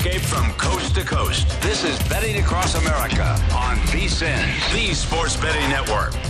Landscape from coast to coast. This is Betting Across America on VSIN, the Sports Betting Network.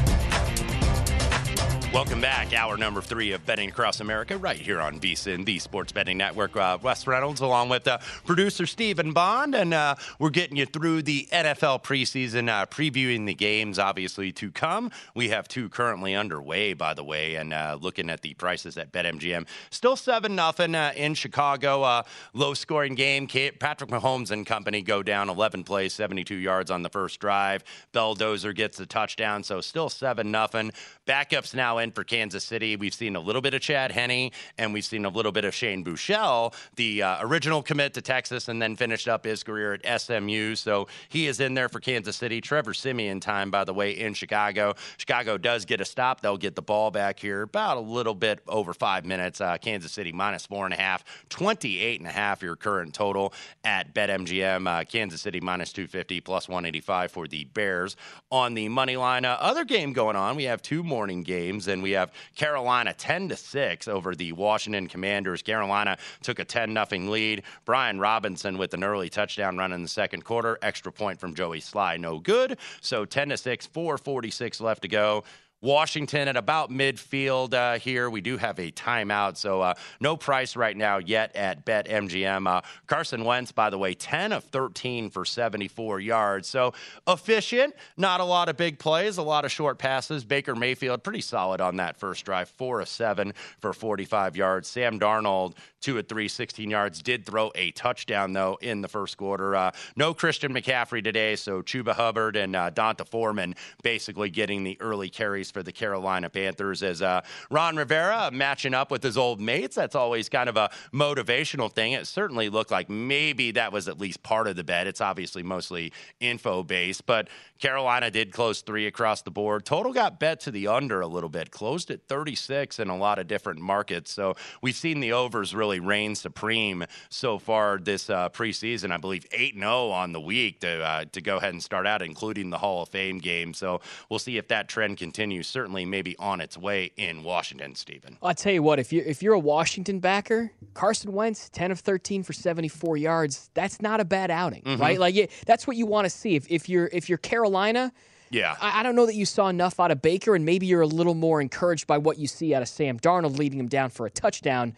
Welcome back. Hour number three of Betting Across America, right here on VSIN, the Sports Betting Network. Uh, Wes Reynolds, along with uh, producer Stephen Bond, and uh, we're getting you through the NFL preseason, uh, previewing the games, obviously, to come. We have two currently underway, by the way, and uh, looking at the prices at BetMGM. Still 7 nothing uh, in Chicago. low scoring game. Patrick Mahomes and company go down 11 plays, 72 yards on the first drive. Belldozer gets the touchdown, so still 7 nothing. Backups now for Kansas City. We've seen a little bit of Chad Henne, and we've seen a little bit of Shane Buechele, the uh, original commit to Texas, and then finished up his career at SMU. So he is in there for Kansas City. Trevor Siemian time, by the way, in Chicago. Chicago does get a stop. They'll get the ball back here about a little bit over five minutes. Uh, Kansas City minus four and a half, 28 and a half your current total at BetMGM. Uh, Kansas City minus 250 plus 185 for the Bears on the money line. Uh, other game going on. We have two morning games and we have Carolina 10 to 6 over the Washington Commanders. Carolina took a 10 0 lead. Brian Robinson with an early touchdown run in the second quarter. Extra point from Joey Slye, no good. So 10 to 6, 446 left to go. Washington at about midfield uh, here. We do have a timeout, so uh, no price right now yet at BetMGM. Uh, Carson Wentz, by the way, 10 of 13 for 74 yards. So efficient, not a lot of big plays, a lot of short passes. Baker Mayfield, pretty solid on that first drive, 4 of 7 for 45 yards. Sam Darnold, 2 of 3, 16 yards, did throw a touchdown, though, in the first quarter. Uh, no Christian McCaffrey today, so Chuba Hubbard and uh, D'Onta Foreman basically getting the early carries for the Carolina Panthers as uh, Ron Rivera matching up with his old mates. That's always kind of a motivational thing. It certainly looked like maybe that was at least part of the bet. It's obviously mostly info based, but Carolina did close three across the board. Total got bet to the under a little bit, closed at 36 in a lot of different markets. So we've seen the overs really reign supreme so far this uh, preseason. I believe 8 0 on the week to, uh, to go ahead and start out, including the Hall of Fame game. So we'll see if that trend continues. Certainly, maybe on its way in Washington, Stephen. I'll tell you what, if you're, if you're a Washington backer, Carson Wentz, 10 of 13 for 74 yards, that's not a bad outing, mm-hmm. right? Like, yeah, that's what you want to see. If, if you're if you're Carolina, Carolina. Yeah. I, I, don't know that you saw enough out of Baker, and maybe you're a little more encouraged by what you see out of Sam Darnold leading him down for a touchdown.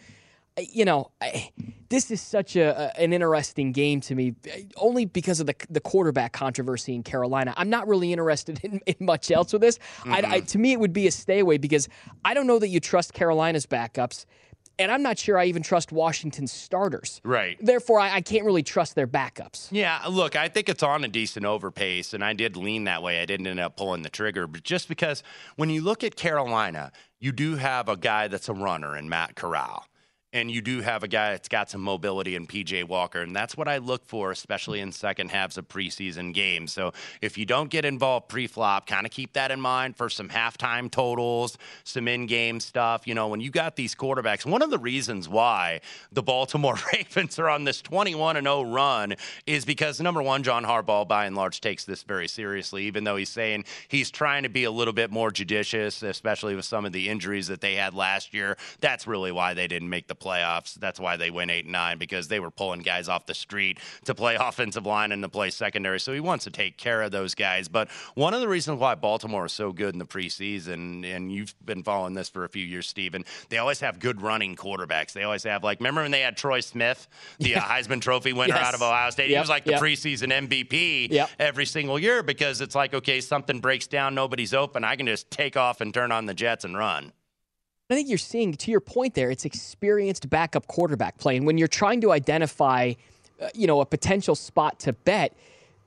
You know, I, this is such a, an interesting game to me, only because of the the quarterback controversy in Carolina. I'm not really interested in, in much else with this. Mm-hmm. I, I, to me, it would be a stay away because I don't know that you trust Carolina's backups. And I'm not sure I even trust Washington's starters. Right. Therefore, I, I, can't really trust their backups. Yeah, look, I think it's on a decent overpace, and I did lean that way. I didn't end up pulling the trigger, but just because when you look at Carolina, you do have a guy that's a runner in Matt Corral and you do have a guy that's got some mobility in PJ Walker, and that's what I look for, especially in second halves of preseason games. So if you don't get involved pre-flop, kind of keep that in mind for some halftime totals, some in-game stuff. You know, when you got these quarterbacks, one of the reasons why the Baltimore Ravens are on this 21 and 0 run is because number one, John Harbaugh by and large takes this very seriously, even though he's saying he's trying to be a little bit more judicious, especially with some of the injuries that they had last year. That's really why they didn't make the playoffs. That's why they win eight and nine because they were pulling guys off the street to play offensive line and to play secondary. So he wants to take care of those guys. But one of the reasons why Baltimore is so good in the preseason, and you've been following this for a few years, Stephen, they always have good running quarterbacks. They always have like remember when they had Troy Smith, the uh, yeah. Heisman Trophy winner yes. out of Ohio State. Yep. He was like the yep. preseason MVP yep. every single year because it's like okay, something breaks down, nobody's open. I can just take off and turn on the Jets and run. I think you're seeing, to your point there, it's experienced backup quarterback play. And when you're trying to identify, uh, you know, a potential spot to bet,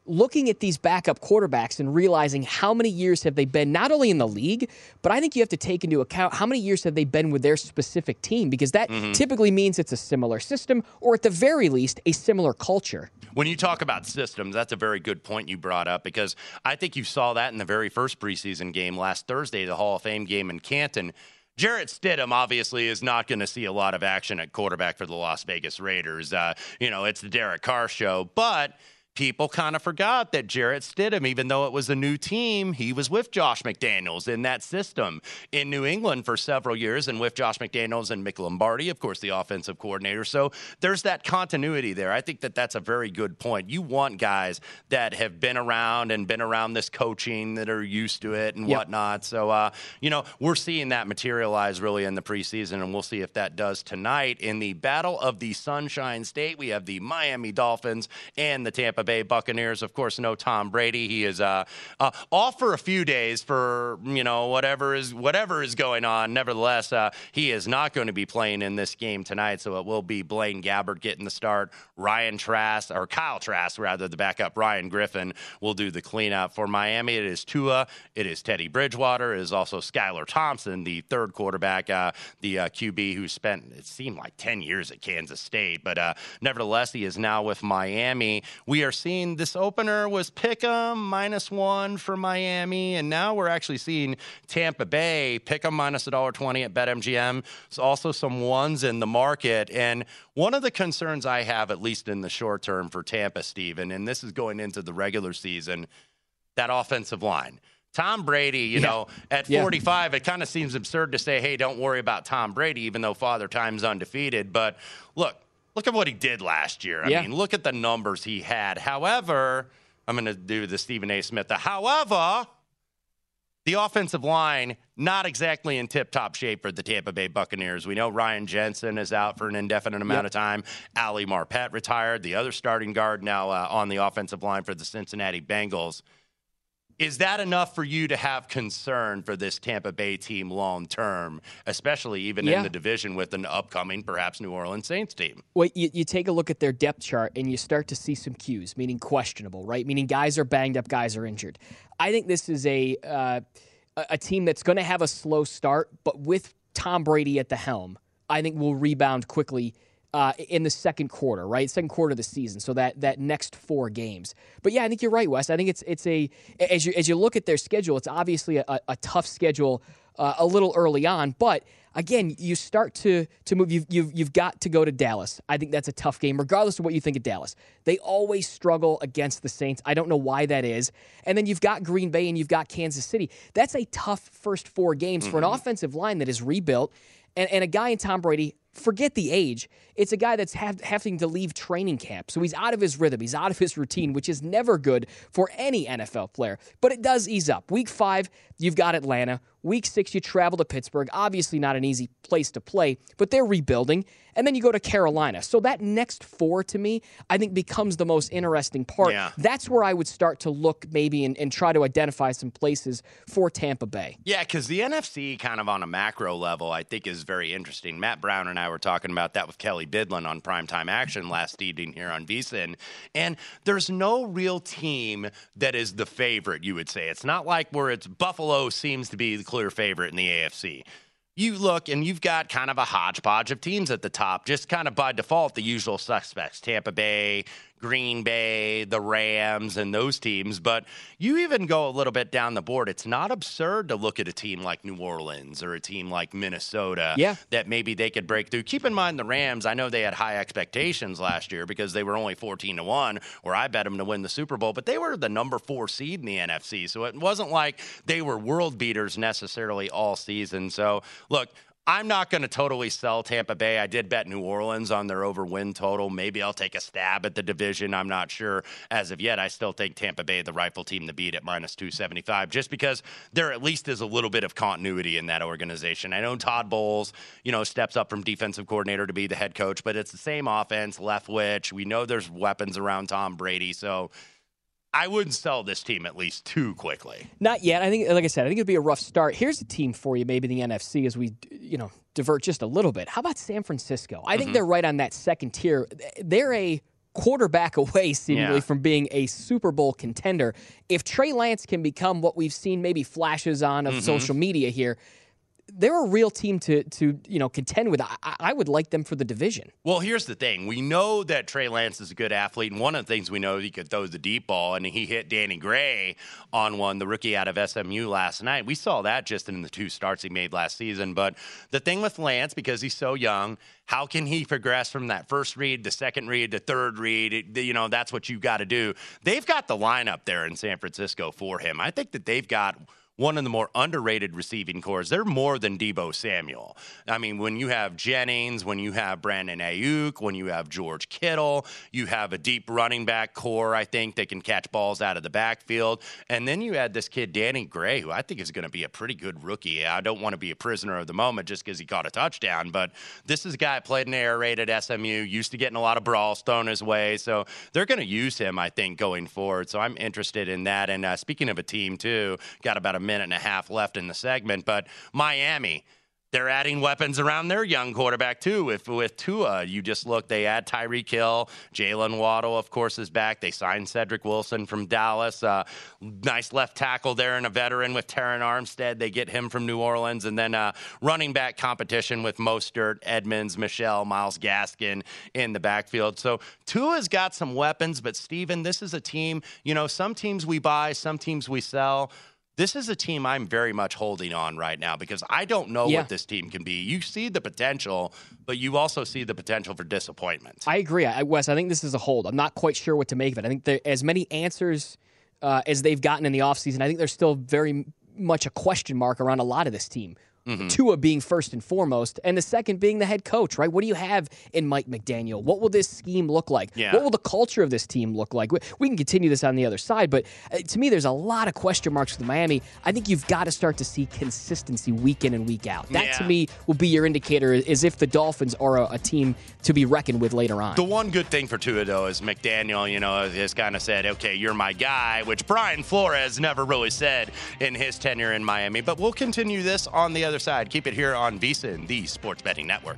looking at these backup quarterbacks and realizing how many years have they been not only in the league, but I think you have to take into account how many years have they been with their specific team because that mm-hmm. typically means it's a similar system or at the very least a similar culture. When you talk about systems, that's a very good point you brought up because I think you saw that in the very first preseason game last Thursday, the Hall of Fame game in Canton Jarrett Stidham obviously is not going to see a lot of action at quarterback for the Las Vegas Raiders. Uh, you know, it's the Derek Carr show, but people kind of forgot that Jarrett Stidham, even though it was a new team, he was with Josh McDaniels in that system in New England for several years and with Josh McDaniels and Mick Lombardi, of course, the offensive coordinator. So there's that continuity there. I think that that's a very good point. You want guys that have been around and been around this coaching that are used to it and yep. whatnot. So, uh, you know, we're seeing that materialize really in the preseason, and we'll see if that does tonight in the Battle of the Sunshine State. We have the Miami Dolphins and the Tampa Bay Buccaneers, of course, no Tom Brady. He is uh, uh, off for a few days for you know whatever is whatever is going on. Nevertheless, uh, he is not going to be playing in this game tonight, so it will be Blaine Gabbert getting the start. Ryan Trask or Kyle Trask, rather, the backup. Ryan Griffin will do the cleanup for Miami. It is Tua. It is Teddy Bridgewater. It is also Skylar Thompson, the third quarterback, uh, the uh, QB who spent it seemed like ten years at Kansas State, but uh, nevertheless, he is now with Miami. We are seeing this opener was Pick'em minus one for Miami, and now we're actually seeing Tampa Bay Pick'em minus a dollar twenty at BetMGM. There's also some ones in the market, and one of the concerns I have, at least in the short term, for Tampa, Stephen, and this is going into the regular season, that offensive line. Tom Brady, you yeah. know, at 45, yeah. it kind of seems absurd to say, hey, don't worry about Tom Brady, even though Father Time's undefeated. But look, look at what he did last year. I yeah. mean, look at the numbers he had. However, I'm going to do the Stephen A. Smith. The however, the offensive line not exactly in tip-top shape for the Tampa Bay Buccaneers. We know Ryan Jensen is out for an indefinite amount yep. of time. Ali Marpet retired, the other starting guard now uh, on the offensive line for the Cincinnati Bengals. Is that enough for you to have concern for this Tampa Bay team long term, especially even yeah. in the division with an upcoming, perhaps New Orleans Saints team? Well, you, you, take a look at their depth chart and you start to see some cues, meaning questionable, right? Meaning guys are banged up, guys are injured. I think this is a uh, a team that's going to have a slow start, but with Tom Brady at the helm, I think we'll rebound quickly uh, in the second quarter, right? Second quarter of the season. So that that next four games. But yeah, I think you're right, Wes. I think it's it's a as you as you look at their schedule, it's obviously a, a tough schedule uh, a little early on, but again, you start to to move. You've, you've you've got to go to Dallas. I think that's a tough game, regardless of what you think of Dallas. They always struggle against the Saints. I don't know why that is. And then you've got Green Bay and you've got Kansas City. That's a tough first four games mm-hmm. for an mm-hmm. offensive line that is rebuilt and, and a guy in Tom Brady forget the age. It's a guy that's have, having to leave training camp. So he's out of his rhythm. He's out of his routine, which is never good for any NFL player. But it does ease up. Week five, you've got Atlanta. Week six, you travel to Pittsburgh. Obviously, not an an easy place to play, but they're rebuilding. And then you go to Carolina. So that next four to me, I think becomes the most interesting part. Yeah. That's where I would start to look maybe and, and try to identify some places for Tampa Bay. Yeah, because the NFC, kind of on a macro level, I think is very interesting. Matt Brown and I were talking about that with Kelly Bidlin on Primetime Action last evening here on VSIN. And there's no real team that is the favorite, you would say. It's not like where it's Buffalo seems to be the clear favorite in the AFC you look and you've got kind of a hodgepodge of teams at the top, just kind of by default, the usual suspects Tampa Bay, Green Bay, the Rams, and those teams. But you even go a little bit down the board. It's not absurd to look at a team like New Orleans or a team like Minnesota yeah. that maybe they could break through. Keep in mind the Rams, I know they had high expectations last year because they were only 14 to 1, where I bet them to win the Super Bowl, but they were the number four seed in the NFC. So it wasn't like they were world beaters necessarily all season. So look, I'm not going to totally sell Tampa Bay. I did bet New Orleans on their over win total. Maybe I'll take a stab at the division. I'm not sure as of yet. I still think Tampa Bay, the rifle team to beat at minus 275, just because there at least is a little bit of continuity in that organization. I know Todd Bowles, you know, steps up from defensive coordinator to be the head coach, but it's the same offense, Leftwich. We know there's weapons around Tom Brady. So, I wouldn't sell this team at least too quickly. Not yet. I think, like I said, I think it'd be a rough start. Here's a team for you, maybe the NFC, as we, you know, divert just a little bit. How about San Francisco? I mm-hmm. think they're right on that second tier. They're a quarterback away, seemingly, yeah. from being a Super Bowl contender. If Trey Lance can become what we've seen maybe flashes on of mm-hmm. social media here, they're a real team to to you know contend with. I, I, would like them for the division. Well, here's the thing: we know that Trey Lance is a good athlete, and one of the things we know is he could throw the deep ball, and he hit Danny Gray on one, the rookie out of SMU last night. We saw that just in the two starts he made last season. But the thing with Lance, because he's so young, how can he progress from that first read, the second read, the third read? It, you know, that's what you got to do. They've got the lineup there in San Francisco for him. I think that they've got one of the more underrated receiving cores. They're more than Deebo Samuel. I mean, when you have Jennings, when you have Brandon Aiyuk, when you have George Kittle, you have a deep running back core, I think, that can catch balls out of the backfield. And then you add this kid, Danny Gray, who I think is going to be a pretty good rookie. I don't want to be a prisoner of the moment just because he caught a touchdown, but this is a guy played an air raid at SMU, used to getting a lot of brawls thrown his way. So they're going to use him, I think, going forward. So I'm interested in that. And uh, speaking of a team, too, got about a minute and a half left in the segment. But Miami, they're adding weapons around their young quarterback too. If with Tua, you just look, they add Tyreek Hill, Jaylen Waddle, of course, is back. They signed Cedric Wilson from Dallas. Uh, nice left tackle there, and a veteran with Terron Armstead. They get him from New Orleans, and then uh, running back competition with Mostert, Edmonds, Michel, Myles Gaskin in the backfield. So Tua's got some weapons, but Steven, this is a team. You know, some teams we buy, some teams we sell this is a team I'm very much holding on right now because I don't know yeah. what this team can be. You see the potential, but you also see the potential for disappointment. I agree, I, Wes. I think this is a hold. I'm not quite sure what to make of it. I think there, as many answers uh, as they've gotten in the offseason, I think there's still very much a question mark around a lot of this team. Mm-hmm. Tua being first and foremost, and the second being the head coach, right? What do you have in Mike McDaniel? What will this scheme look like? Yeah. What will the culture of this team look like? We, we can continue this on the other side, but uh, to me, there's a lot of question marks with Miami. I think you've got to start to see consistency week in and week out. That yeah. to me will be your indicator as if the Dolphins are a, a, team to be reckoned with later on. The one good thing for Tua, though, is McDaniel, you know, has kind of said, okay, you're my guy, which Brian Flores never really said in his tenure in Miami. But we'll continue this on the other side. Keep it here on VSIN, the Sports Betting Network.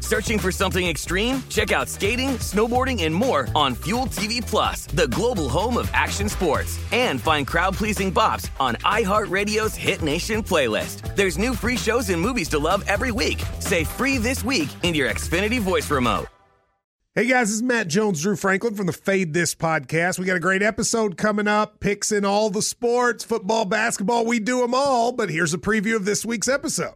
Searching for something extreme? Check out skating, snowboarding, and more on Fuel TV Plus, the global home of action sports. And find crowd-pleasing bops on iHeartRadio's Hit Nation playlist. There's new free shows and movies to love every week. Say free this week in your Xfinity voice remote. Hey guys, this is Matt Jones, Drew Franklin from the Fade This podcast. We got a great episode coming up, picks in all the sports, football, basketball, we do them all. But here's a preview of this week's episode.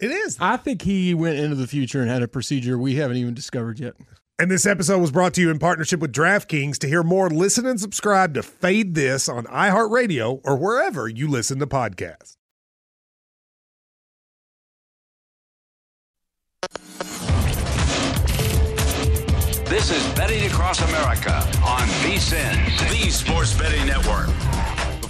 It is. I think he went into the future and had a procedure we haven't even discovered yet. And this episode was brought to you in partnership with DraftKings. To hear more, listen and subscribe to Fade This on iHeartRadio or wherever you listen to podcasts. This is Betting Across America on VSIN, the Sports Betting Network.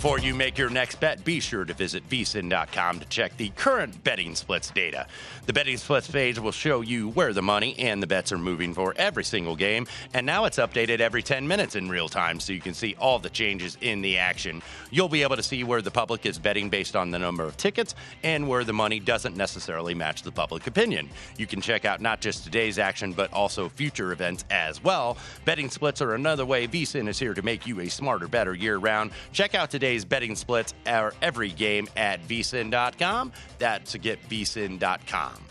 Before you make your next bet, be sure to visit vsin.com to check the current betting splits data. The betting splits page will show you where the money and the bets are moving for every single game, and now it's updated every 10 minutes in real time so you can see all the changes in the action. You'll be able to see where the public is betting based on the number of tickets and where the money doesn't necessarily match the public opinion. You can check out not just today's action, but also future events as well. Betting splits are another way VSIN is here to make you a smarter, better year round. Check out today's betting splits or every game at vsin.com. That's to get vsin.com.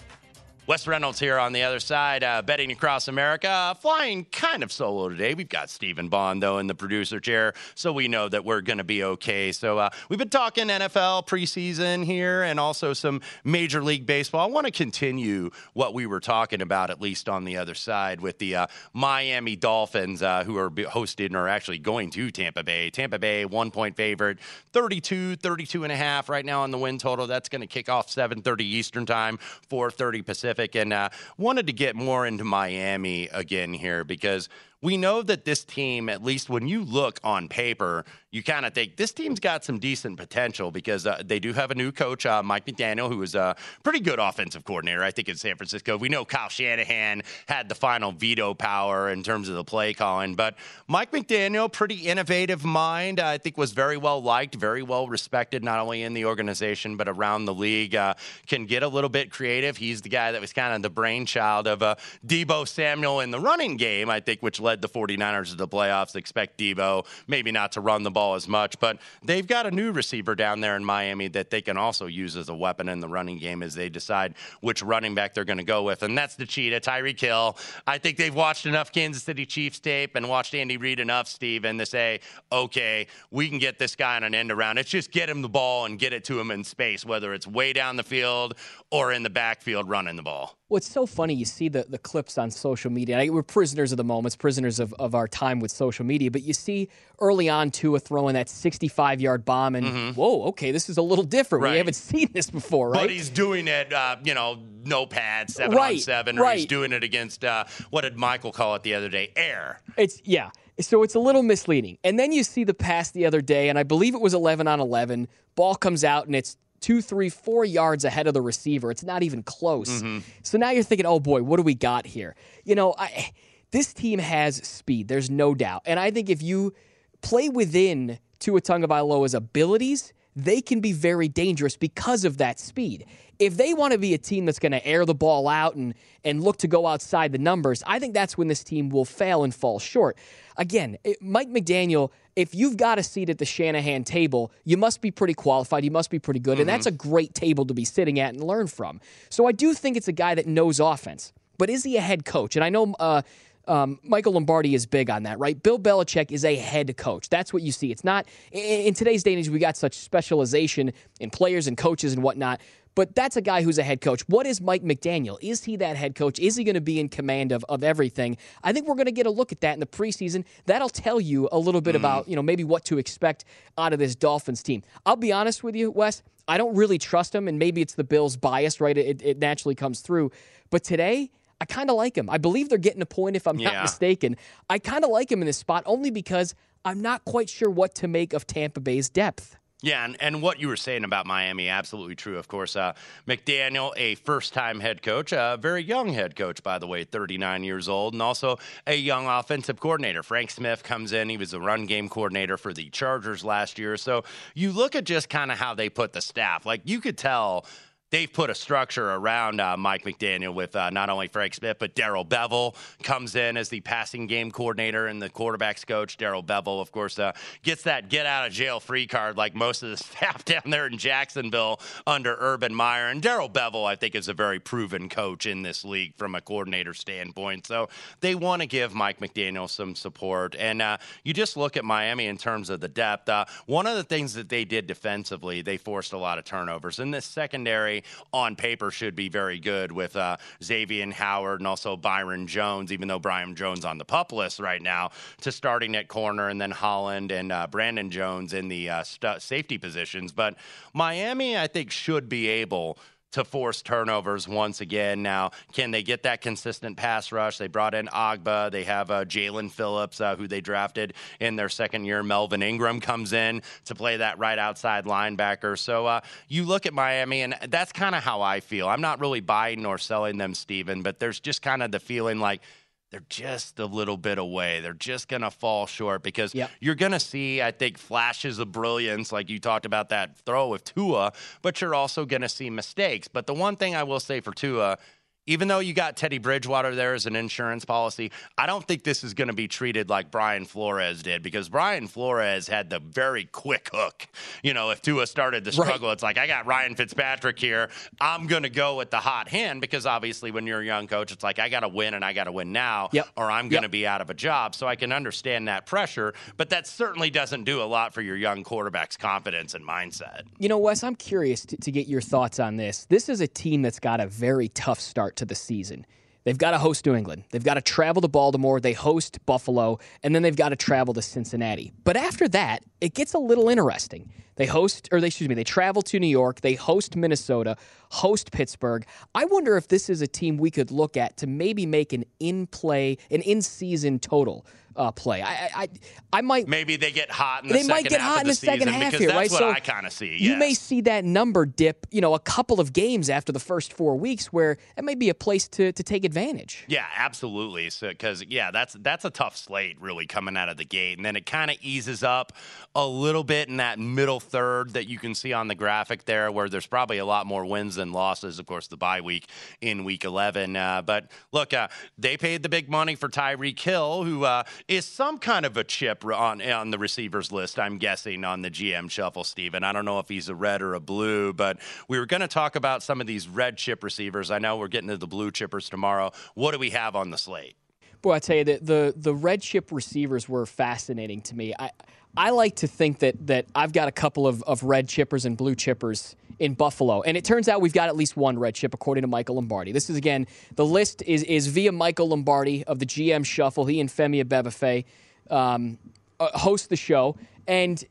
Wes Reynolds here on the other side, uh, betting across America, flying kind of solo today. We've got Stephen Bond, though, in the producer chair, so we know that we're going to be okay. So uh, we've been talking NFL preseason here and also some Major League Baseball. I want to continue what we were talking about, at least on the other side, with the uh, Miami Dolphins, uh, who are hosted and are actually going to Tampa Bay. Tampa Bay, one point favorite, 32, 32 and a half right now on the win total. That's going to kick off 7.30 Eastern time, 4.30 Pacific. And uh, wanted to get more into Miami again here because we know that this team, at least when you look on paper, you kind of think this team's got some decent potential because uh, they do have a new coach, uh, Mike McDaniel, who is a pretty good offensive coordinator, I think, in San Francisco. We know Kyle Shanahan had the final veto power in terms of the play calling, but Mike McDaniel, pretty innovative mind, I think was very well liked, very well respected, not only in the organization, but around the league. Uh, can get a little bit creative. He's the guy that was kind of the brainchild of uh, Deebo Samuel in the running game, I think, which led the 49ers to the playoffs. Expect Deebo maybe not to run the ball as much, but they've got a new receiver down there in Miami that they can also use as a weapon in the running game as they decide which running back they're going to go with. And that's the cheetah, Tyreek Hill. I think they've watched enough Kansas City Chiefs tape and watched Andy Reid enough, Steve, and to say, okay, we can get this guy on an end around. It's just get him the ball and get it to him in space, whether it's way down the field or in the backfield running the ball. Well, it's so funny. You see the, the clips on social media. I, we're prisoners of the moments, prisoners of, of our time with social media. But you see early on Tua throwing that 65 yard bomb, and whoa, okay, this is a little different. We Mm-hmm. Haven't seen this before, right? But he's doing it, uh, you know, no pad, seven on seven, or he's right. doing it against, uh, what did Michael call it the other day? Air. It's yeah. So it's a little misleading. And then you see the pass the other day, and I believe it was 11 on 11. Ball comes out, and it's two, three, four yards ahead of the receiver. It's not even close. Mm-hmm. So now you're thinking, oh boy, what do we got here? You know, I, this team has speed. There's no doubt. And I think if you play within Tua Tagovailoa's abilities, they can be very dangerous because of that speed. If they want to be a team that's going to air the ball out and and look to go outside the numbers, I think that's when this team will fail and fall short. Again, it, Mike McDaniel, if you've got a seat at the Shanahan table, you must be pretty qualified, you must be pretty good, mm-hmm. and that's a great table to be sitting at and learn from. So I do think it's a guy that knows offense. But is he a head coach? And I know uh, um, Michael Lombardi is big on that, right? Bill Belichick is a head coach. That's what you see. It's not in today's day and age. We got such specialization in players and coaches and whatnot. But that's a guy who's a head coach. What is Mike McDaniel? Is he that head coach? Is he going to be in command of, of everything? I think we're going to get a look at that in the preseason. That'll tell you a little bit mm. about, you know, maybe what to expect out of this Dolphins team. I'll be honest with you, Wes. I don't really trust him, and maybe it's the Bills' bias, right? It, it naturally comes through. But today, I kind of like him. I believe they're getting a point, if I'm yeah. not mistaken. I kind of like him in this spot only because I'm not quite sure what to make of Tampa Bay's depth. Yeah, and, and what you were saying about Miami, absolutely true. Of course, uh, McDaniel, a first time head coach, a very young head coach, by the way, 39 years old, and also a young offensive coordinator. Frank Smith comes in. He was a run game coordinator for the Chargers last year. So you look at just kind of how they put the staff. Like you could tell they've put a structure around uh, Mike McDaniel with uh, not only Frank Smith, but Darrell Bevell comes in as the passing game coordinator and the quarterbacks coach. Darrell Bevell, of course, uh, gets that get out of jail free card like most of the staff down there in Jacksonville under Urban Meyer. And Darrell Bevell, I think, is a very proven coach in this league from a coordinator standpoint. So they want to give Mike McDaniel some support. And uh, you just look at Miami in terms of the depth. Uh, one of the things that they did defensively, they forced a lot of turnovers. In this secondary, on paper should be very good with uh, Xavier Howard and also Byron Jones, even though Byron Jones on the pup list right now, to starting at corner and then Holland and uh, Brandon Jones in the uh, st- safety positions. But Miami, I think, should be able to force turnovers once again. Now, can they get that consistent pass rush? They brought in Ogbah. They have uh, Jaelan Phillips, uh, who they drafted in their second year. Melvin Ingram comes in to play that right outside linebacker. So uh, you look at Miami, and that's kind of how I feel. I'm not really buying or selling them, Steven, but there's just kind of the feeling like – they're just a little bit away. They're just going to fall short because yep. you're going to see, I think, flashes of brilliance, like you talked about that throw with Tua, but you're also going to see mistakes. But the one thing I will say for Tua even though you got Teddy Bridgewater there as an insurance policy, I don't think this is going to be treated like Brian Flores did because Brian Flores had the very quick hook. You know, if Tua started the struggle, right. it's like, I got Ryan Fitzpatrick here. I'm going to go with the hot hand because obviously when you're a young coach, it's like, I got to win and I got to win now yep. or I'm going to yep. be out of a job. So I can understand that pressure, but that certainly doesn't do a lot for your young quarterback's confidence and mindset. You know, Wes, I'm curious to, to get your thoughts on this. This is a team that's got a very tough start start to the season. They've got to host New England. They've got to travel to Baltimore. They host Buffalo, and then they've got to travel to Cincinnati. But after that, it gets a little interesting. They host, or they, excuse me, they travel to New York. They host Minnesota, host Pittsburgh. I wonder if this is a team we could look at to maybe make an in play, an in season total uh, play. I, I, I might maybe they get hot in the they might get hot in the, second half here, right? so I kind of see. Yes. You may see that number dip, you know, a couple of games after the first four weeks, where it may be a place to to take advantage. Yeah, absolutely. So because yeah, that's that's a tough slate really coming out of the gate, and then it kind of eases up a little bit in that middle third that you can see on the graphic there, where there's probably a lot more wins than losses. Of course, the bye week in week 11. Uh, but look, uh, they paid the big money for Tyreek Hill, who uh, is some kind of a chip on on the receivers list. I'm guessing on the GM shuffle, Steven. I don't know if he's a red or a blue, but we were going to talk about some of these red chip receivers. I know we're getting to the blue chippers tomorrow. What do we have on the slate? Boy, I tell you that the the red chip receivers were fascinating to me. I I like to think that that I've got a couple of, of red chippers and blue chippers in Buffalo. And it turns out we've got at least one red chip, according to Michael Lombardi. This is, again, the list is, is via Michael Lombardi of the GM Shuffle. He and Femi Abebefe um, uh, host the show. And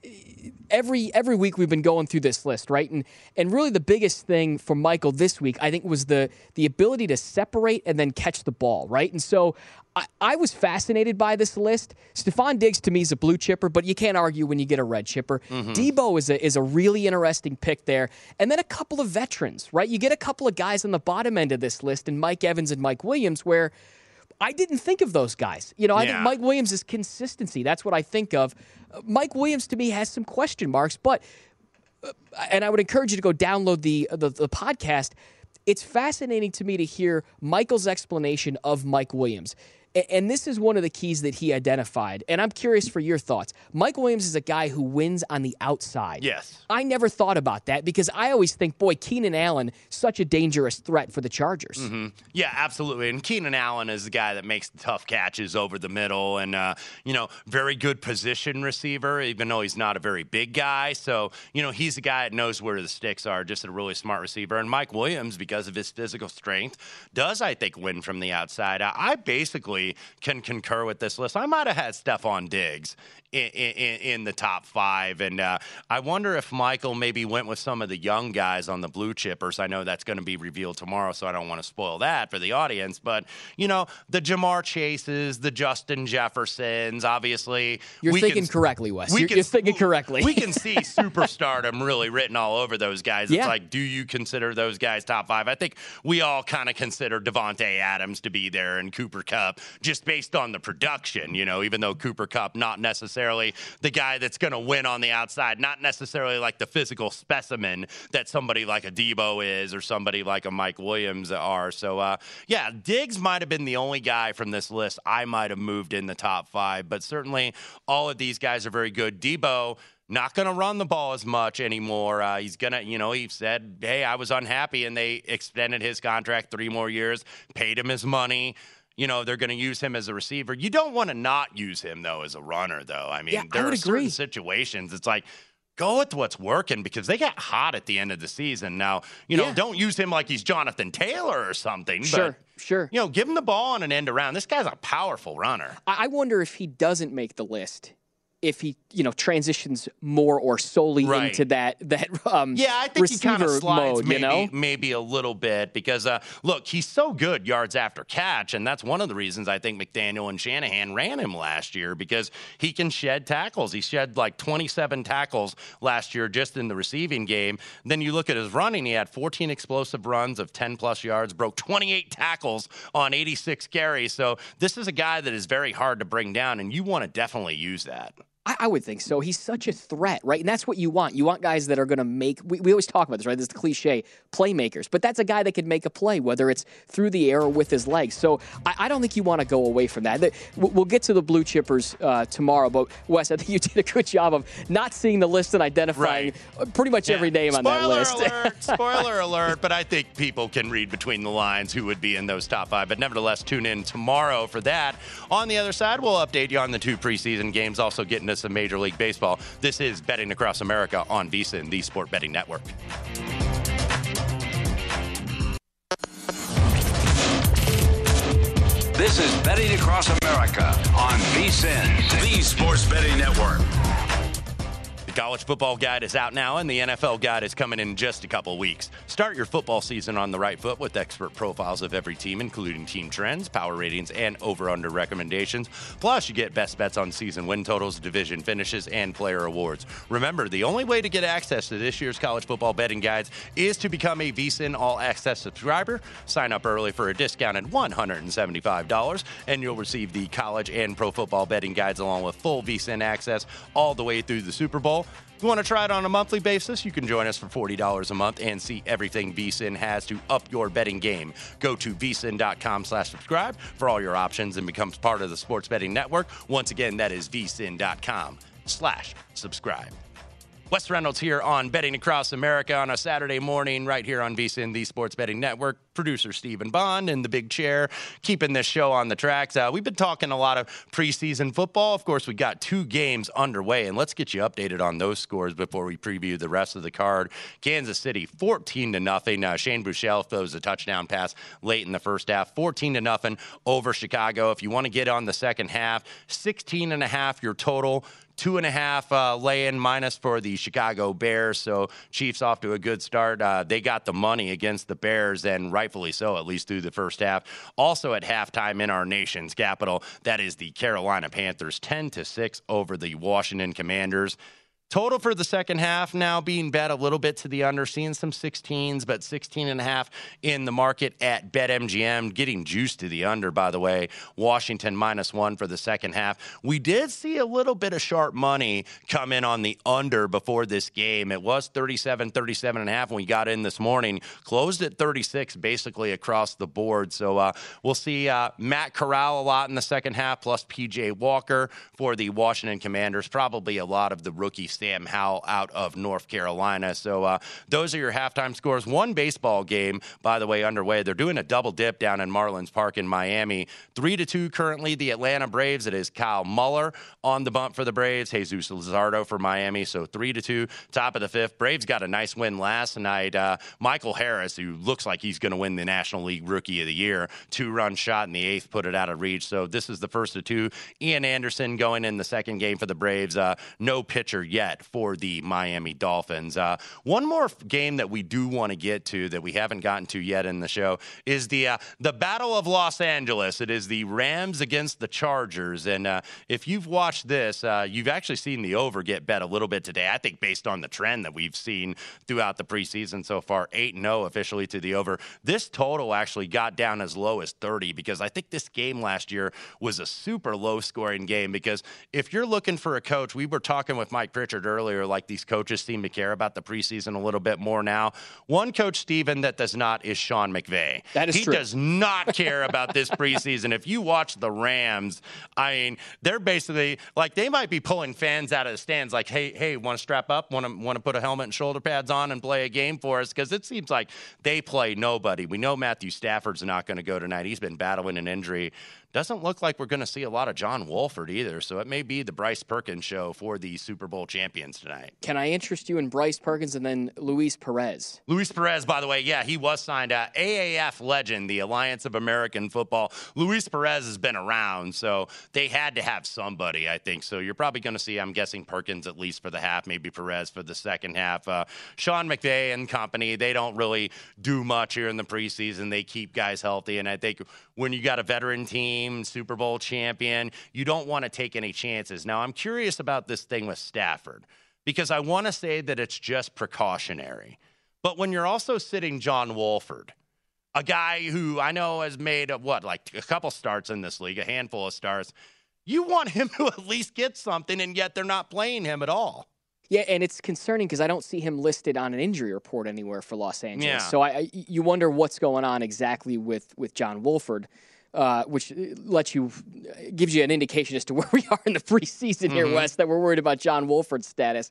every every week we've been going through this list, right? And and really the biggest thing for Michael this week, I think, was the the ability to separate and then catch the ball, right? And so I, I was fascinated by this list. Stefon Diggs to me is a blue chipper, but you can't argue when you get a red chipper. Mm-hmm. Deebo is a, is a really interesting pick there. And then a couple of veterans, right? You get a couple of guys on the bottom end of this list, and Mike Evans and Mike Williams, where I didn't think of those guys. You know, I think Mike Williams is consistency. That's what I think of. Mike Williams to me has some question marks, but uh, and I would encourage you to go download the, the the podcast. It's fascinating to me to hear Michael's explanation of Mike Williams. And this is one of the keys that he identified. And I'm curious for your thoughts. Mike Williams is a guy who wins on the outside. Yes. I never thought about that because I always think, boy, Keenan Allen, such a dangerous threat for the Chargers. Mm-hmm. Yeah, absolutely. And Keenan Allen is the guy that makes the tough catches over the middle and, uh, you know, very good position receiver, even though he's not a very big guy. So, you know, he's a guy that knows where the sticks are, just a really smart receiver. And Mike Williams, because of his physical strength, does, I think, win from the outside. I basically can concur with this list. I might have had Stefon Diggs in, in, in the top five. And uh, I wonder if Michael maybe went with some of the young guys on the blue chippers. I know that's going to be revealed tomorrow, so I don't want to spoil that for the audience. But, you know, the Ja'Marr Chases, the Justin Jeffersons, obviously. You're thinking can, correctly, Wes. You're, can, you're, thinking correctly. we can see superstardom really written all over those guys. It's yeah. like, do you consider those guys top five? I think we all kind of consider Davante Adams to be there and Cooper Kupp just based on the production, you know, even though Cooper Kupp, not necessarily the guy that's going to win on the outside, not necessarily like the physical specimen that somebody like a Deebo is or somebody like a Mike Williams are. So, uh, yeah, Diggs might have been the only guy from this list I might have moved in the top five, but certainly all of these guys are very good. Deebo, not going to run the ball as much anymore. Uh, he's going to, you know, he said, hey, I was unhappy, and they extended his contract three more years, paid him his money you know they're going to use him as a receiver. You don't want to not use him though as a runner, though. I mean, yeah, there I are agree. certain situations. It's like go with what's working because they got hot at the end of the season. Now, you know, yeah. don't use him like he's Jonathan Taylor or something. Sure, but, sure. You know, give him the ball on an end around. This guy's a powerful runner. I wonder if he doesn't make the list if he you know transitions more or solely right. into that that um yeah I think he kind of slides mode, maybe, you know? maybe a little bit because uh, look he's so good yards after catch and that's one of the reasons I think McDaniel and Shanahan ran him last year because he can shed tackles he shed like 27 tackles last year just in the receiving game then you look at his running he had 14 explosive runs of 10 plus yards broke 28 tackles on 86 carries so this is a guy that is very hard to bring down and you want to definitely use that. I, I, would think so. He's such a threat, right? And that's what you want. You want guys that are going to make. We, we always talk about this, right? This is the cliche playmakers, but that's a guy that can make a play, whether it's through the air or with his legs. So I, I don't think you want to go away from that. We'll get to the blue chippers uh, tomorrow, but Wes, I think you did a good job of not seeing the list and identifying right. pretty much yeah. every name Spoiler on that list. Alert, spoiler alert! But I think people can read between the lines who would be in those top five. But nevertheless, tune in tomorrow for that. On the other side, we'll update you on the two preseason games, also getting some Major League Baseball. This is Betting Across America on VSIN, the Sport Betting Network. This is Betting Across America on VSIN, the Sports Betting Network. The college football guide is out now, and the NFL guide is coming in just a couple weeks. Start your football season on the right foot with expert profiles of every team, including team trends, power ratings, and over under recommendations. Plus, you get best bets on season win totals, division finishes, and player awards. Remember, the only way to get access to this year's college football betting guides is to become a VSIN All Access subscriber. Sign up early for a discounted $175, and you'll receive the college and pro football betting guides along with full VSIN access all the way through the Super Bowl. If you want to try it on a monthly basis, you can join us for $40 a month and see everything VSIN has to up your betting game. Go to vsin.com slash subscribe for all your options and becomes part of the Sports Betting Network. Once again, that is vsin.com slash subscribe. Wes Reynolds here on Betting Across America on a Saturday morning, right here on VSIN, the Sports Betting Network. Producer Stephen Bond in the big chair, keeping this show on the tracks. Uh, we've been talking a lot of preseason football. Of course, we got two games underway, and let's get you updated on those scores before we preview the rest of the card. Kansas City, 14 to nothing. Uh, Shane Buechele throws a touchdown pass late in the first half, 14 to nothing over Chicago. If you want to get on the second half, 16 and a half your total two and a half uh, lay-in minus for the Chicago Bears. So Chiefs off to a good start. Uh, they got the money against the Bears, and rightfully so, at least through the first half. Also at halftime in our nation's capital, that is the Carolina Panthers, ten to six over the Washington Commanders. Total for the second half now being bet a little bit to the under, seeing some 16s, but 16 and a half in the market at BetMGM, getting juice to the under, by the way. Washington minus one for the second half. We did see a little bit of sharp money come in on the under before this game. It was 37, 37 and a half when we got in this morning, closed at 36 basically across the board. So uh, we'll see uh, Matt Corral a lot in the second half, plus PJ Walker for the Washington Commanders. Probably a lot of the rookie Sam Howell out of North Carolina. So uh, those are your halftime scores. One baseball game, by the way, underway. They're doing a double dip down in Marlins Park in Miami. Three to two currently. The Atlanta Braves. It is Kyle Muller on the bump for the Braves. Jesus Luzardo for Miami. So three to two, top of the fifth. Braves got a nice win last night. Uh, Michael Harris, who looks like he's going to win the National League Rookie of the Year, two run shot in the eighth, put it out of reach. So this is the first of two. Ian Anderson going in the second game for the Braves. Uh, no pitcher yet for the Miami Dolphins. Uh, one more game that we do want to get to that we haven't gotten to yet in the show is the uh, the Battle of Los Angeles. It is the Rams against the Chargers, and uh, if you've watched this, uh, you've actually seen the over get bet a little bit today. I think based on the trend that we've seen throughout the preseason so far, eight and zero officially to the over. This total actually got down as low as 30 because I think this game last year was a super low scoring game. Because if you're looking for a coach, we were talking with Mike Pritchard earlier, like these coaches seem to care about the preseason a little bit more now. One coach, Steven, that does not is Sean McVay. That is he true. does not care about this preseason. if you watch the Rams, I mean, they're basically like they might be pulling fans out of the stands, like, hey, hey, want to strap up? Want to want to put a helmet and shoulder pads on and play a game for us? Because it seems like they play nobody. We know Matthew Stafford's not going to go tonight. He's been battling an injury. Doesn't look like we're going to see a lot of John Wolford either. So it may be the Bryce Perkins show for the Super Bowl champions tonight. Can I interest you in Bryce Perkins and then Luis Perez? Luis Perez, by the way, yeah, he was signed. Uh, AAF legend, the Alliance of American Football. Luis Perez has been around, so they had to have somebody, I think. So you're probably going to see, I'm guessing, Perkins at least for the half, maybe Perez for the second half. Uh, Sean McVay and company, they don't really do much here in the preseason. They keep guys healthy, and I think when you got a veteran team, Super Bowl champion, you don't want to take any chances. Now, I'm curious about this thing with Stafford because I want to say that it's just precautionary. But when you're also sitting John Wolford, a guy who I know has made a, what, like a couple starts in this league, a handful of starts, you want him to at least get something, and yet they're not playing him at all. Yeah, and it's concerning because I don't see him listed on an injury report anywhere for Los Angeles. Yeah. So I, I, you wonder what's going on exactly with with John Wolford, uh, which lets you gives you an indication as to where we are in the preseason here, Mhm. Wes. That we're worried about John Wolford's status.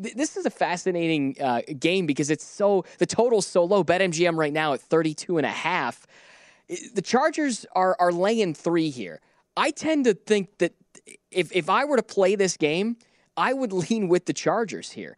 Th- This is a fascinating uh, game because it's so the total's so low. BetMGM right now at 32 and a half. The Chargers are are laying three here. I tend to think that if if I were to play this game, I would lean with the Chargers here.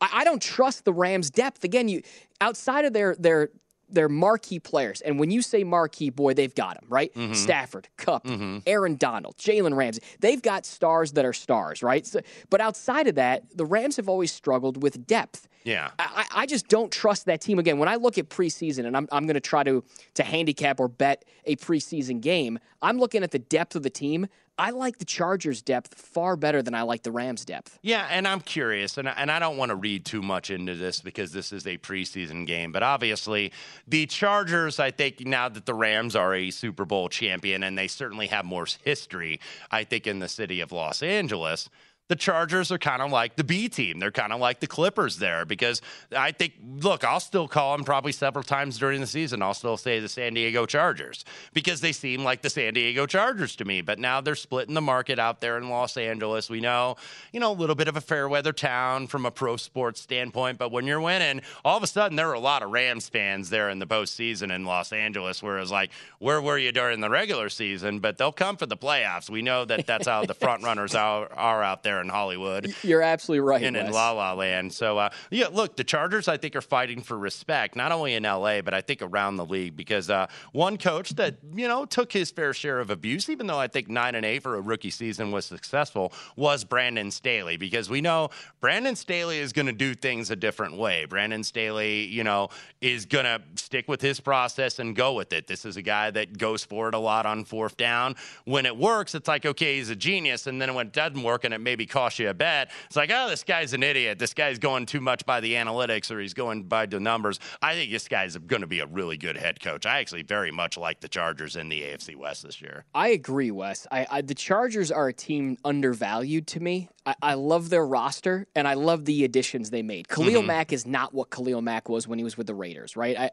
I, I don't trust the Rams' depth. Again, you outside of their their their marquee players, and when you say marquee, boy, they've got them right. Mhm. Stafford, Kupp, Mhm. Aaron Donald, Jalen Ramsey. They've got stars that are stars, right? So, but outside of that, the Rams have always struggled with depth. Yeah. I, I I just don't trust that team again. When I look at preseason and I'm, I'm going to try to to handicap or bet a preseason game, I'm looking at the depth of the team. I like the Chargers' depth far better than I like the Rams' depth. Yeah, and I'm curious, and I, and I don't want to read too much into this because this is a preseason game, but obviously the Chargers, I think now that the Rams are a Super Bowl champion and they certainly have more history, I think in the city of Los Angeles. The Chargers are kind of like the B team. They're kind of like the Clippers there because I think, look, I'll still call them probably several times during the season. I'll still say the San Diego Chargers because they seem like the San Diego Chargers to me. But now they're splitting the market out there in Los Angeles. We know, you know, a little bit of a fair weather town from a pro sports standpoint. But when you're winning, all of a sudden there are a lot of Rams fans there in the postseason in Los Angeles. Whereas, like, where were you during the regular season? But they'll come for the playoffs. We know that that's how the front runners are, are out there in Hollywood You're absolutely right. and in La La Land. So, uh, yeah, look, the Chargers, I think, are fighting for respect, not only in LA, but I think around the league because uh, one coach that, you know, took his fair share of abuse, even though I think nine and eight for a rookie season was successful, was Brandon Staley because we know Brandon Staley is going to do things a different way. Brandon Staley, you know, is going to stick with his process and go with it. This is a guy that goes for it a lot on fourth down. When it works, it's like, okay, he's a genius. And then when it doesn't work and it maybe maybe cost you a bet. It's like, oh, this guy's an idiot. This guy's going too much by the analytics or he's going by the numbers. I think this guy's going to be a really good head coach. I actually very much like the Chargers in the AFC West this year. I agree, Wes. I, I the Chargers are a team undervalued to me. I, I, love their roster and I love the additions they made. Khalil mm-hmm. Mack is not what Khalil Mack was when he was with the Raiders, right?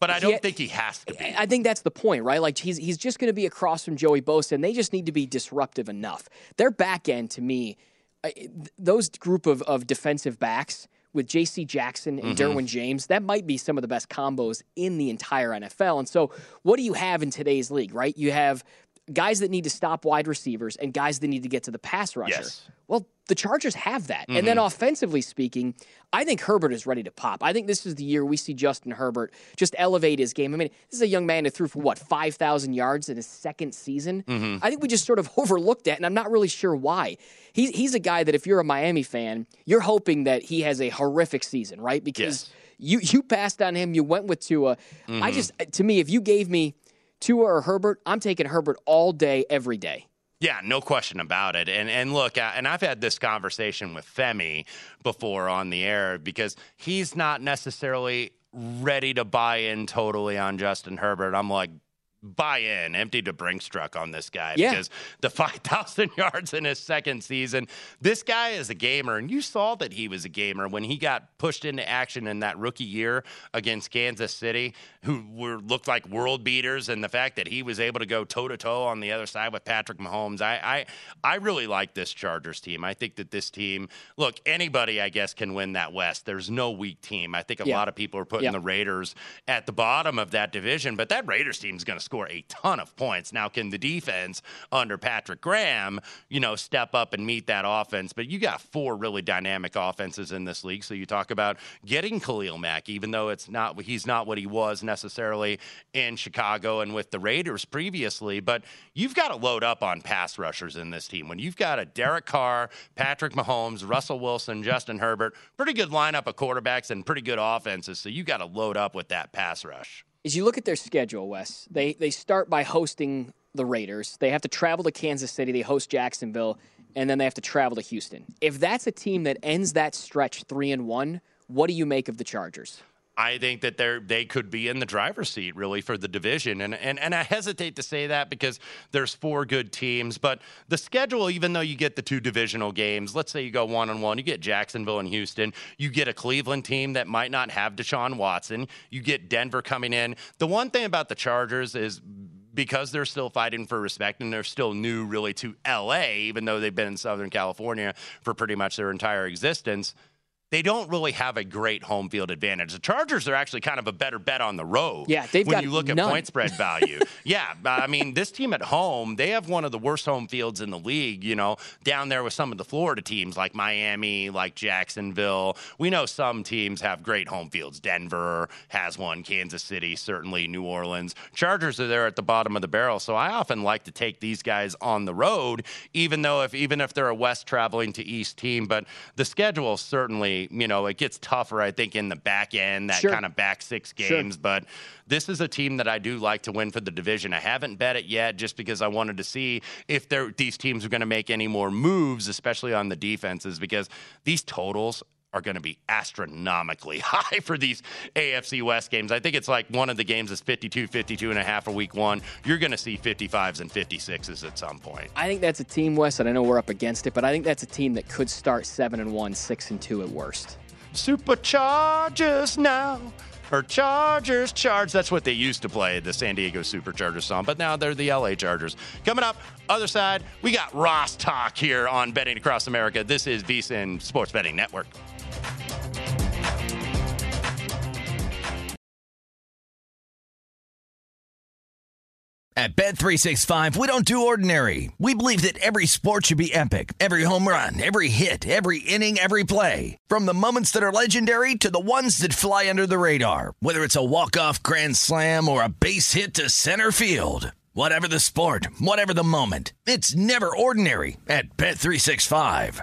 But I don't he, think he has to be. I think that's the point, right? Like he's he's just going to be across from Joey Bosa, and they just need to be disruptive enough. Their back end, to me, those group of, of defensive backs with J.C. Jackson and mm-hmm. Derwin James, that might be some of the best combos in the entire NFL. And so, what do you have in today's league, right? You have guys that need to stop wide receivers and guys that need to get to the pass rusher. Yes. Well, the Chargers have that. Mm-hmm. And then mm-hmm. offensively speaking, I think Herbert is ready to pop. I think this is the year we see Justin Herbert just elevate his game. I mean, this is a young man who threw for what, 5,000 yards in his second season? Mm-hmm. I think we just sort of overlooked that, and I'm not really sure why. He's, he's a guy that if you're a Miami fan, you're hoping that he has a horrific season, right? Because yes. you, you passed on him, you went with Tua. Mm-hmm. I just, to me, if you gave me Tua or Herbert, I'm taking Herbert all day, every day. Yeah, no question about it. And and look, and I've had this conversation with Femi before on the air because he's not necessarily ready to buy in totally on Justin Herbert. I'm like, buy in, empty to Brinks truck on this guy yeah. because the 5,000 yards in his second season, this guy is a gamer. And you saw that he was a gamer when he got pushed into action in that rookie year against Kansas City, who were looked like world beaters. And the fact that he was able to go toe to toe on the other side with Patrick Mahomes, I, I, I really like this Chargers team. I think that this team, look, anybody, I guess, can win that West. There's no weak team. I think a yeah. lot of people are putting yeah. the Raiders at the bottom of that division, but that Raiders team is going to score score a ton of points. Now, can the defense under Patrick Graham, you know, step up and meet that offense? But you got four really dynamic offenses in this league. So you talk about getting Khalil Mack, even though it's not he's not what he was necessarily in Chicago and with the Raiders previously. But you've got to load up on pass rushers in this team. When you've got a Derek Carr, Patrick Mahomes, Russell Wilson, Justin Herbert, pretty good lineup of quarterbacks and pretty good offenses. So you got to load up with that pass rush is you look at their schedule, Wes. They they start by hosting the Raiders. They have to travel to Kansas City. They host Jacksonville, and then they have to travel to Houston. If that's a team that ends that stretch three and one, what do you make of the Chargers? I think that they they could be in the driver's seat really for the division, and and and I hesitate to say that because there's four good teams, but the schedule, even though you get the two divisional games, let's say you go one on one, you get Jacksonville and Houston, you get a Cleveland team that might not have Deshaun Watson, you get Denver coming in. The one thing about the Chargers is because they're still fighting for respect and they're still new really to LA, even though they've been in Southern California for pretty much their entire existence they don't really have a great home field advantage. The Chargers are actually kind of a better bet on the road. Yeah, they've when got you look none. at point spread value. yeah, I mean this team at home, they have one of the worst home fields in the league. You know, down there with some of the Florida teams like Miami, like Jacksonville. We know some teams have great home fields. Denver has one. Kansas City, certainly. New Orleans. Chargers are there at the bottom of the barrel. So I often like to take these guys on the road, even though if even if they're a West traveling to East team. But the schedule certainly you know, it gets tougher, I think, in the back end, that sure. kind of back six games. Sure. But this is a team that I do like to win for the division. I haven't bet it yet just because I wanted to see if these teams are going to make any more moves, especially on the defenses, because these totals are going to be astronomically high for these AFC West games. I think it's like one of the games is 52, 52 and a half for week one. You're going to see 55s and 56s at some point. I think that's a team, West, and I know we're up against it, but I think that's a team that could start 7 and 1, 6 and 2 at worst. Superchargers now. Or Chargers Charge. That's what they used to play, the San Diego Superchargers song, but now they're the LA Chargers. Coming up, other side, we got Ross Talk here on Betting Across America. This is VSIN Sports Betting Network. At Bet365, we don't do ordinary. We believe that every sport should be epic. Every home run, every hit, every inning, every play. From the moments that are legendary to the ones that fly under the radar. Whether it's a walk-off grand slam or a base hit to center field. Whatever the sport, whatever the moment. It's never ordinary at Bet365.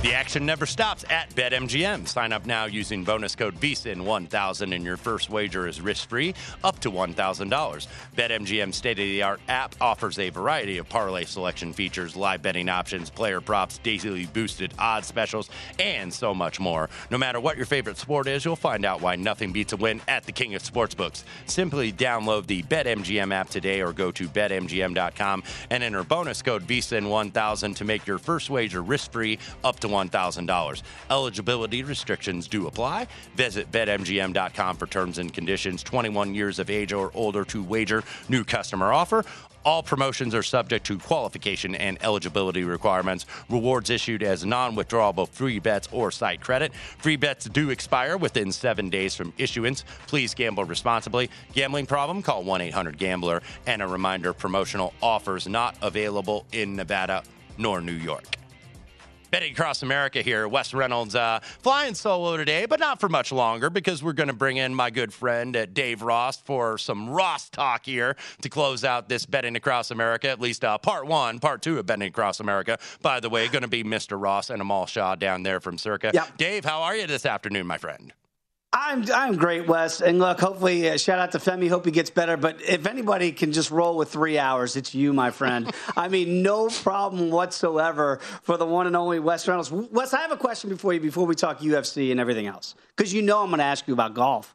The action never stops at BetMGM. Sign up now using bonus code VSIN1000 and your first wager is risk-free up to $1,000. BetMGM's state-of-the-art app offers a variety of parlay selection features, live betting options, player props, daily boosted odds specials, and so much more. No matter what your favorite sport is, you'll find out why nothing beats a win at the king of sportsbooks. Simply download the BetMGM app today or go to betmgm.com and enter bonus code VSIN1000 to make your first wager risk-free up to $1,000. Eligibility restrictions do apply. Visit betmgm.com for terms and conditions. 21 years of age or older to wager. New customer offer. All promotions are subject to qualification and eligibility requirements. Rewards issued as non withdrawable free bets or site credit. Free bets do expire within seven days from issuance. Please gamble responsibly. Gambling problem? Call 1 800 Gambler. And a reminder promotional offers not available in Nevada nor New York. Betting across America here. Wes Reynolds uh, flying solo today, but not for much longer because we're going to bring in my good friend uh, Dave Ross for some Ross talk here to close out this Betting Across America, at least uh, part one. Part two of Betting Across America, by the way, going to be Mr. Ross and Amal Shaw down there from Circa. Yep. Dave, how are you this afternoon, my friend? I'm I'm great, Wes. And look, hopefully, uh, shout out to Femi. Hope he gets better. But if anybody can just roll with three hours, it's you, my friend. I mean, no problem whatsoever for the one and only Wes Reynolds. Wes, I have a question before you before we talk UFC and everything else, because you know I'm going to ask you about golf.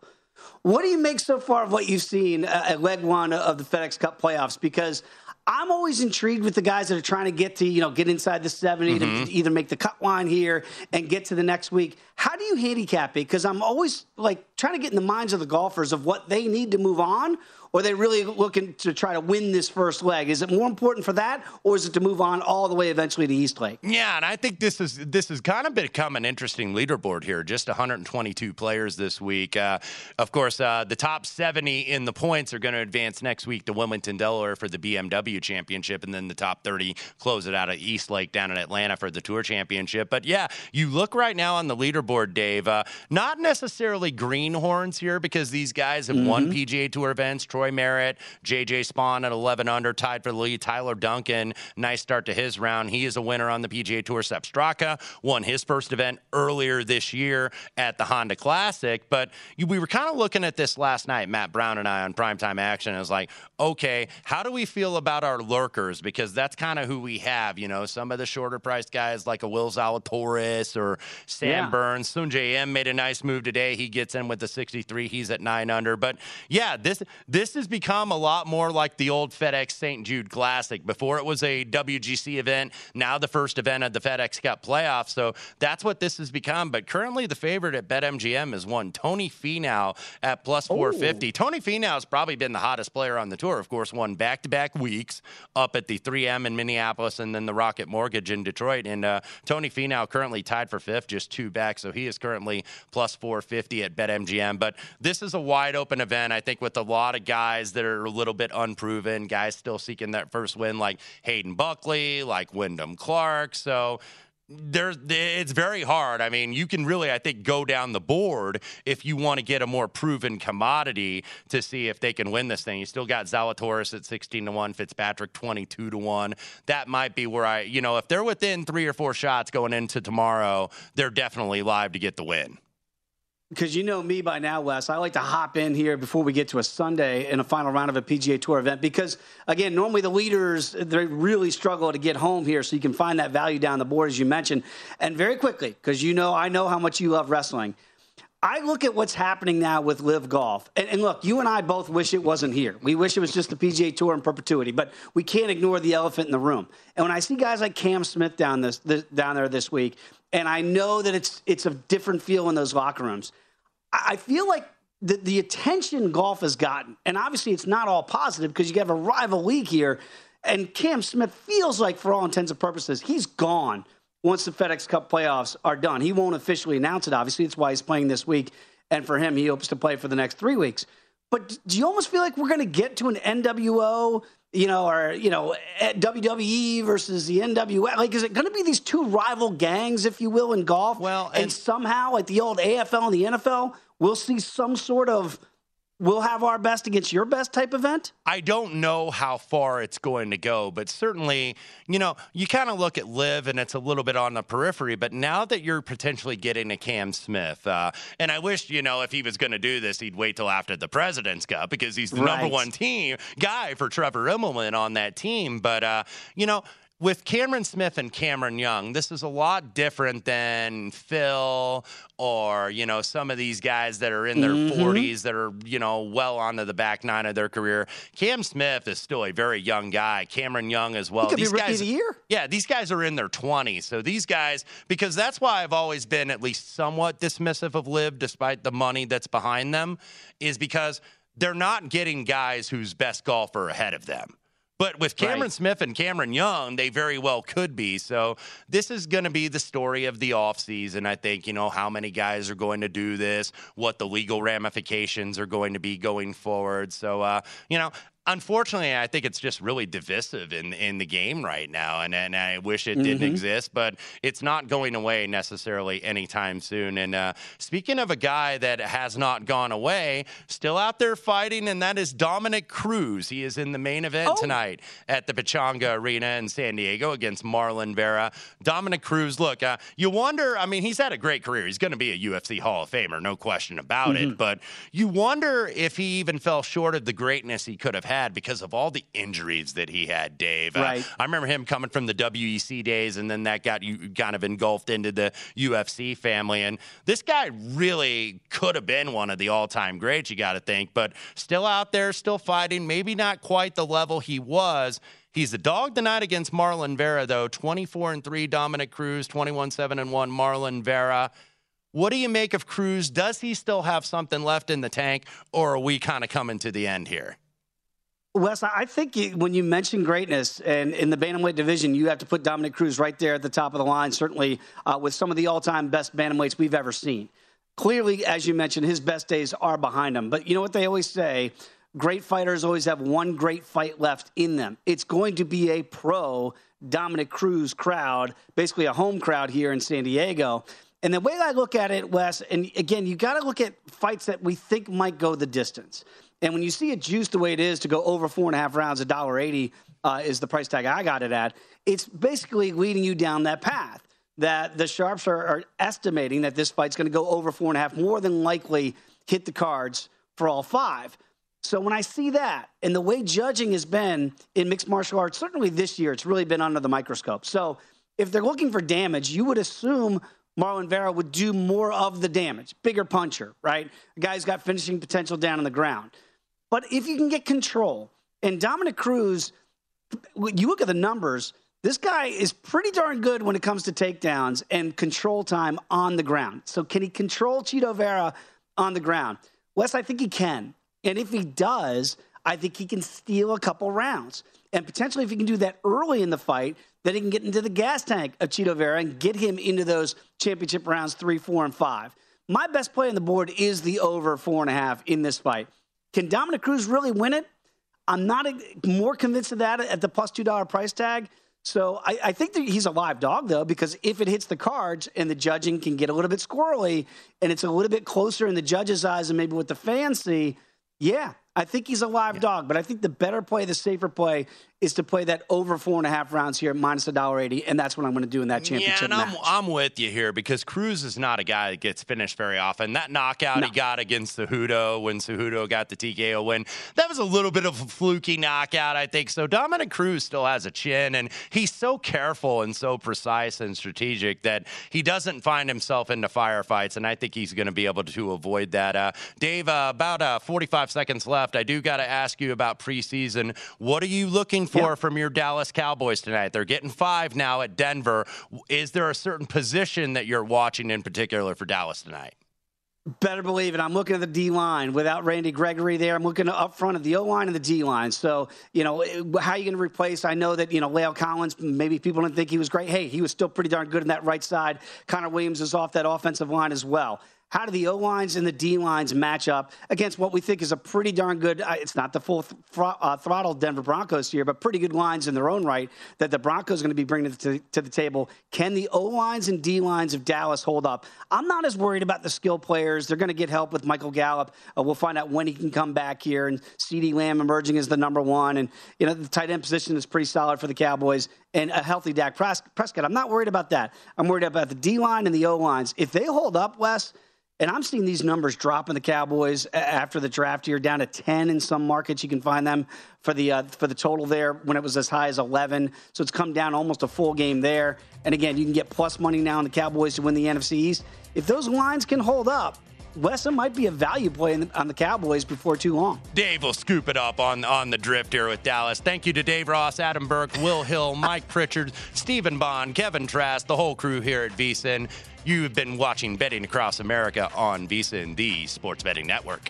What do you make so far of what you've seen uh, at leg one of the FedEx Cup playoffs? Because I'm always intrigued with the guys that are trying to get to, you know, get inside the 70 mm-hmm. to either make the cut line here and get to the next week. How do you handicap it? Because I'm always like trying to get in the minds of the golfers of what they need to move on or are they really looking to try to win this first leg? Is it more important for that, or is it to move on all the way eventually to East Lake? Yeah, and I think this is this has kind of become an interesting leaderboard here. Just 122 players this week. Uh, of course, uh, the top 70 in the points are going to advance next week to Wilmington, Delaware for the BMW Championship, and then the top 30 close it out at East Lake down in Atlanta for the Tour Championship. But yeah, you look right now on the leaderboard, Dave. Uh, not necessarily greenhorns here because these guys have mm-hmm. won PGA Tour events. Troy Troy Merritt, JJ Spaun at 11 under, tied for the lead. Tyler Duncan, nice start to his round. He is a winner on the PGA Tour. Sepp Straka won his first event earlier this year at the Honda Classic. But we were kind of looking at this last night, Matt Brown and I on primetime action. I was like, okay, how do we feel about our lurkers? Because that's kind of who we have. You know, some of the shorter priced guys like a Will Zalatoris or Sam yeah. Burns. Sungjae Im made a nice move today. He gets in with the 63. He's at nine under. But yeah, this this has become a lot more like the old FedEx St. Jude Classic. Before it was a WGC event, now the first event of the FedEx Cup playoffs. So that's what this has become. But currently, the favorite at BetMGM is one Tony Finau at plus 450. Ooh. Tony Finau has probably been the hottest player on the tour. Of course, won back to back weeks up at the 3M in Minneapolis and then the Rocket Mortgage in Detroit. And uh, Tony Finau currently tied for fifth, just two back. So he is currently plus 450 at BetMGM. But this is a wide open event, I think, with a lot of guys that are a little bit unproven, guys still seeking that first win, like Hayden Buckley, like Wyndham Clark. So there's it's very hard. I mean, you can really I think go down the board if you want to get a more proven commodity to see if they can win this thing. You still got Zalatoris at 16 to 1, Fitzpatrick 22 to 1. That might be where I, you know, if they're within 3 or 4 shots going into tomorrow, they're definitely live to get the win because you know me by now, Wes. I like to hop in here before we get to a Sunday in a final round of a PGA Tour event because, again, normally the leaders they really struggle to get home here, so you can find that value down the board as you mentioned. And very quickly, because you know I know how much you love wrestling. I look at what's happening now with Live Golf, and, and, look, you and I both wish it wasn't here. We wish it was just the PGA Tour in perpetuity, but we can't ignore the elephant in the room. And when I see guys like Cam Smith down this, this down there this week, and I know that it's it's a different feel in those locker rooms. I feel like the, the attention golf has gotten, and obviously it's not all positive because you have a rival league here, and Cam Smith feels like, for all intents and purposes, he's gone once the FedEx Cup playoffs are done. He won't officially announce it, obviously. That's why he's playing this week, and for him, he hopes to play for the next three weeks. But do you almost feel like we're going to get to an NWO, you know, or you know, eh, WWE versus the NWA? Like, is it going to be these two rival gangs, if you will, in golf? Well, and, and somehow, like the old AFL and the NFL, we'll see some sort of we'll have our best against your best type event? I don't know how far it's going to go, but certainly, you know, you kind of look at LIV and it's a little bit on the periphery. But now that you're potentially getting a Cam Smith, uh, and I wish, you know, if he was going to do this, he'd wait till after the President's Cup because he's the right. number one team guy for Trevor Immelman on that team. But, uh, you know, with Cameron Smith and Cameron Young, this is a lot different than Phil or, you know, some of these guys that are in their mm-hmm. 40s that are, you know, well onto the back nine of their career. Cam Smith is still a very young guy. Cameron Young as well. He could these be guys, the year. Yeah, these guys are in their 20s. So these guys, because that's why I've always been at least somewhat dismissive of LIV despite the money that's behind them, is because they're not getting guys whose best golfer ahead of them. But with Cameron right. Smith and Cameron Young, they very well could be. So this is going to be the story of the offseason. I think, you know, how many guys are going to do this, what the legal ramifications are going to be going forward. So, uh, you know, unfortunately, I think it's just really divisive in in the game right now, and and I wish it didn't mm-hmm. exist, but it's not going away necessarily anytime soon. And uh, speaking of a guy that has not gone away, still out there fighting, and that is Dominick Cruz. He is in the main event oh. tonight at the Pechanga Arena in San Diego against Marlon Vera. Dominick Cruz, look, uh, you wonder. I mean, he's had a great career. He's going to be a UFC Hall of Famer, no question about mm-hmm. it. But you wonder if he even fell short of the greatness he could have had had because of all the injuries that he had, Dave. Uh, right. Uh, I remember him coming from the WEC days, and then that got you kind of engulfed into the UFC family. And this guy really could have been one of the all time greats, you got to think, but still out there, still fighting, maybe not quite the level he was. He's the dog tonight against Marlon Vera, though. 24 and 3, Dominick Cruz, 21 7 and 1, Marlon Vera. What do you make of Cruz? Does he still have something left in the tank, or are we kind of coming to the end here? Wes, I think when you mention greatness and in the bantamweight division, you have to put Dominick Cruz right there at the top of the line, certainly uh, with some of the all-time best bantamweights we've ever seen. Clearly, as you mentioned, his best days are behind him. But you know what they always say? Great fighters always have one great fight left in them. It's going to be a pro Dominick Cruz crowd, basically a home crowd here in San Diego. And the way I look at it, Wes, and again, you got to look at fights that we think might go the distance. And when you see it juiced the way it is to go over four and a half rounds, a dollar eighty uh, is the price tag I got it at. It's basically leading you down that path that the sharps are, are estimating that this fight's going to go over four and a half, more than likely hit the cards for all five. So when I see that and the way judging has been in mixed martial arts, certainly this year, it's really been under the microscope. So if they're looking for damage, you would assume Marlon Vera would do more of the damage, bigger puncher, right? The guy's got finishing potential down on the ground. But if you can get control, and Dominick Cruz, you look at the numbers, this guy is pretty darn good when it comes to takedowns and control time on the ground. So can he control Chito Vera on the ground? Wes, I think he can. And if he does, I think he can steal a couple rounds. And potentially, if he can do that early in the fight, then he can get into the gas tank of Chito Vera and get him into those championship rounds three, four, and five. My best play on the board is the over four and a half in this fight. Can Dominick Cruz really win it? I'm not more convinced of that at the plus $2 price tag. So I, I, think that he's a live dog, though, because if it hits the cards and the judging can get a little bit squirrely and it's a little bit closer in the judge's eyes and maybe what the fans see, yeah, I think he's a live yeah. dog, but I think the better play, the safer play, is to play that over four and a half rounds here, minus a dollar eighty, and that's what I'm going to do in that championship yeah, and match. I'm, I'm with you here because Cruz is not a guy that gets finished very often. That knockout no. he got against Cejudo when Cejudo got the TKO win, that was a little bit of a fluky knockout, I think. So Dominick Cruz still has a chin, and he's so careful and so precise and strategic that he doesn't find himself into firefights, and I think he's going to be able to avoid that. Uh, Dave, uh, about uh, 45 seconds left. I do got to ask you about preseason. What are you looking for yeah. from your Dallas Cowboys tonight? They're getting five now at Denver. Is there a certain position that you're watching in particular for Dallas tonight? Better believe it. I'm looking at the D line without Randy Gregory there. I'm looking up front of the O line and the D line. So, you know, how are you going to replace? I know that, you know, La'el Collins, maybe people didn't think he was great. Hey, he was still pretty darn good in that right side. Connor Williams is off that offensive line as well. How do the O lines and the D lines match up against what we think is a pretty darn good? Uh, it's not the full th- uh, throttle Denver Broncos here, but pretty good lines in their own right that the Broncos are going to be bringing to, to the table. Can the O lines and D lines of Dallas hold up? I'm not as worried about the skill players. They're going to get help with Michael Gallup. Uh, we'll find out when he can come back here. And CeeDee Lamb emerging as the number one. And, you know, the tight end position is pretty solid for the Cowboys and a healthy Dak Prescott. I'm not worried about that. I'm worried about the D line and the O lines. If they hold up, Wes, and I'm seeing these numbers drop in the Cowboys after the draft year, down to 10 in some markets. You can find them for the uh, for the total there when it was as high as 11. So it's come down almost a full game there. And again, you can get plus money now on the Cowboys to win the NFC East. If those lines can hold up, Wesson might be a value play the, on the Cowboys before too long. Dave will scoop it up on, on the drift here with Dallas. Thank you to Dave Ross, Adam Burke, Will Hill, Mike Pritchard, Stephen Bond, Kevin Trask, the whole crew here at VSIN. You've been watching Betting Across America on VSIN, the Sports Betting Network.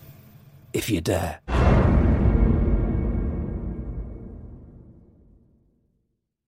If you dare.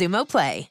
Xumo Play.